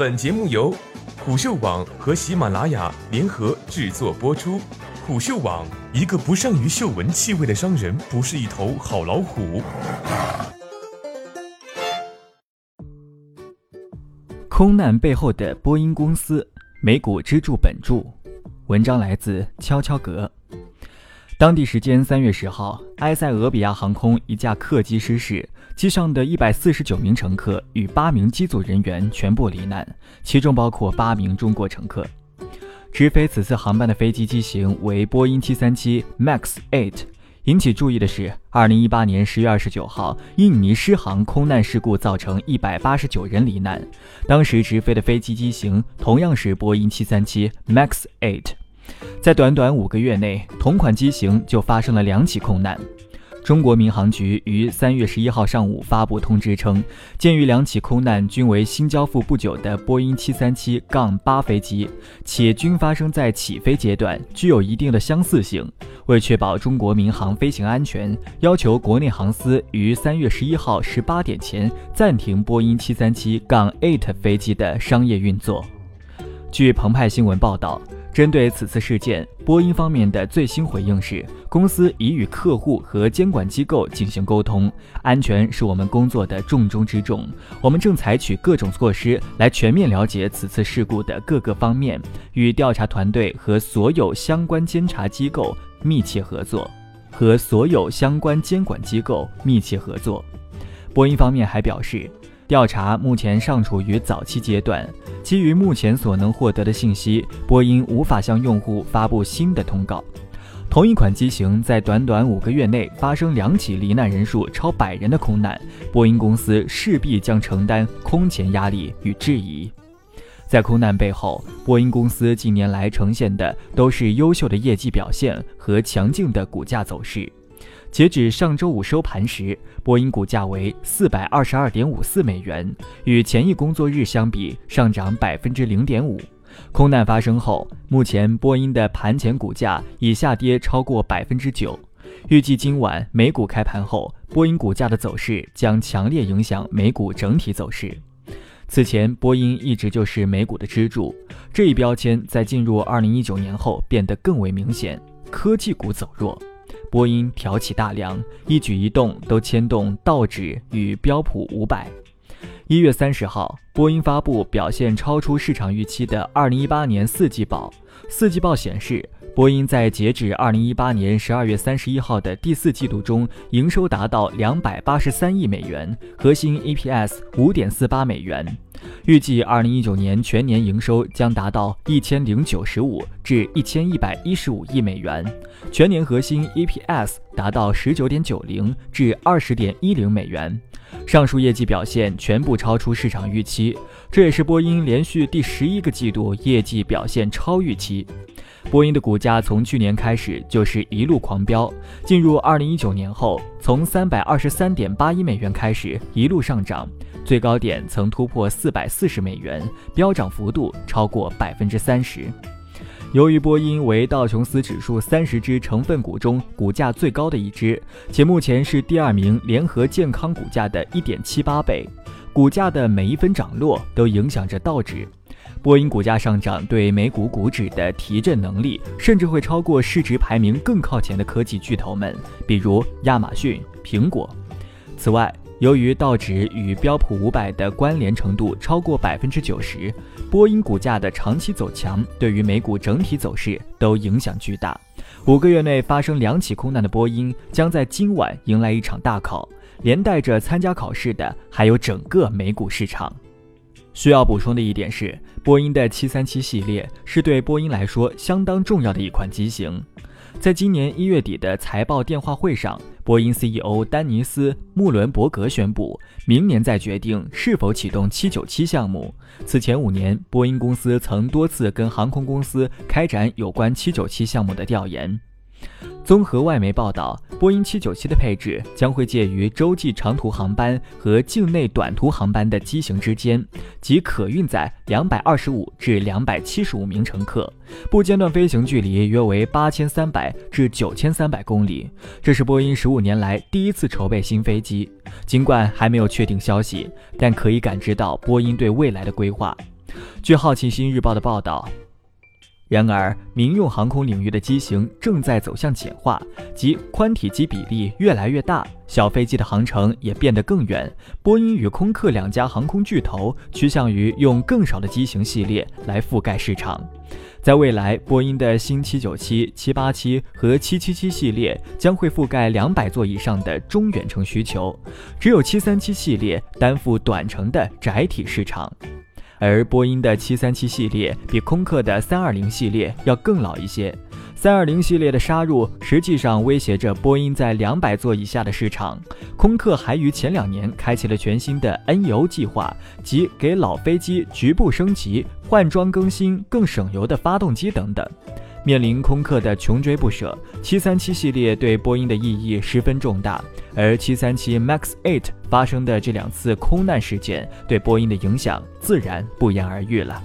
本节目由虎嗅网和喜马拉雅联合制作播出。虎嗅网：一个不善于嗅闻气味的商人，不是一头好老虎。空难背后的波音公司，美股支柱本柱。文章来自悄悄格。当地时间三月十号，埃塞俄比亚航空一架客机失事，机上的一百四十九名乘客与八名机组人员全部罹难，其中包括八名中国乘客。直飞此次航班的飞机机型为波音七三七 MAX eight。引起注意的是，二零一八年十月二十九号，印尼失航空难事故造成一百八十九人罹难，当时直飞的飞机机型同样是波音七三七 MAX eight。在短短五个月内，同款机型就发生了两起空难。中国民航局于三月十一号上午发布通知称，鉴于两起空难均为新交付不久的波音七三七杠八飞机，且均发生在起飞阶段，具有一定的相似性，为确保中国民航飞行安全，要求国内航司于三月十一号十八点前暂停波音七三七杠 eight 飞机的商业运作。据澎湃新闻报道。针对此次事件，波音方面的最新回应是，公司已与客户和监管机构进行沟通，安全是我们工作的重中之重。我们正采取各种措施来全面了解此次事故的各个方面，与调查团队和所有相关监察机构密切合作，和所有相关监管机构密切合作。波音方面还表示。调查目前尚处于早期阶段，基于目前所能获得的信息，波音无法向用户发布新的通告。同一款机型在短短五个月内发生两起罹难人数超百人的空难，波音公司势必将承担空前压力与质疑。在空难背后，波音公司近年来呈现的都是优秀的业绩表现和强劲的股价走势。截止上周五收盘时，波音股价为四百二十二点五四美元，与前一工作日相比上涨百分之零点五。空难发生后，目前波音的盘前股价已下跌超过百分之九。预计今晚美股开盘后，波音股价的走势将强烈影响美股整体走势。此前，波音一直就是美股的支柱，这一标签在进入二零一九年后变得更为明显。科技股走弱。波音挑起大梁，一举一动都牵动道指与标普五百。一月三十号，波音发布表现超出市场预期的二零一八年四季报。四季报显示，波音在截止二零一八年十二月三十一号的第四季度中，营收达到两百八十三亿美元，核心 EPS 五点四八美元。预计二零一九年全年营收将达到一千零九十五至一千一百一十五亿美元，全年核心 EPS 达到十九点九零至二十点一零美元。上述业绩表现全部超出市场预期，这也是波音连续第十一个季度业绩表现超预期。波音的股价从去年开始就是一路狂飙，进入二零一九年后，从三百二十三点八一美元开始一路上涨。最高点曾突破四百四十美元，飙涨幅度超过百分之三十。由于波音为道琼斯指数三十只成分股中股价最高的一只，且目前是第二名联合健康股价的一点七八倍，股价的每一分涨落都影响着道指。波音股价上涨对美股股指的提振能力，甚至会超过市值排名更靠前的科技巨头们，比如亚马逊、苹果。此外，由于道指与标普五百的关联程度超过百分之九十，波音股价的长期走强对于美股整体走势都影响巨大。五个月内发生两起空难的波音，将在今晚迎来一场大考，连带着参加考试的还有整个美股市场。需要补充的一点是，波音的七三七系列是对波音来说相当重要的一款机型。在今年一月底的财报电话会上，波音 CEO 丹尼斯·穆伦伯格宣布，明年再决定是否启动797项目。此前五年，波音公司曾多次跟航空公司开展有关797项目的调研。综合外媒报道，波音797的配置将会介于洲际长途航班和境内短途航班的机型之间，即可运载225至275名乘客，不间断飞行距离约为8300至9300公里。这是波音十五年来第一次筹备新飞机。尽管还没有确定消息，但可以感知到波音对未来的规划。据《好奇心日报》的报道。然而，民用航空领域的机型正在走向简化，即宽体积比例越来越大，小飞机的航程也变得更远。波音与空客两家航空巨头趋向于用更少的机型系列来覆盖市场。在未来，波音的新797、787和777系列将会覆盖两百座以上的中远程需求，只有737系列担负短程的窄体市场。而波音的737系列比空客的320系列要更老一些。320系列的杀入实际上威胁着波音在两百座以下的市场。空客还于前两年开启了全新的 NEO 计划，即给老飞机局部升级、换装更新更省油的发动机等等。面临空客的穷追不舍，737系列对波音的意义十分重大。而737 MAX Eight 发生的这两次空难事件，对波音的影响自然不言而喻了。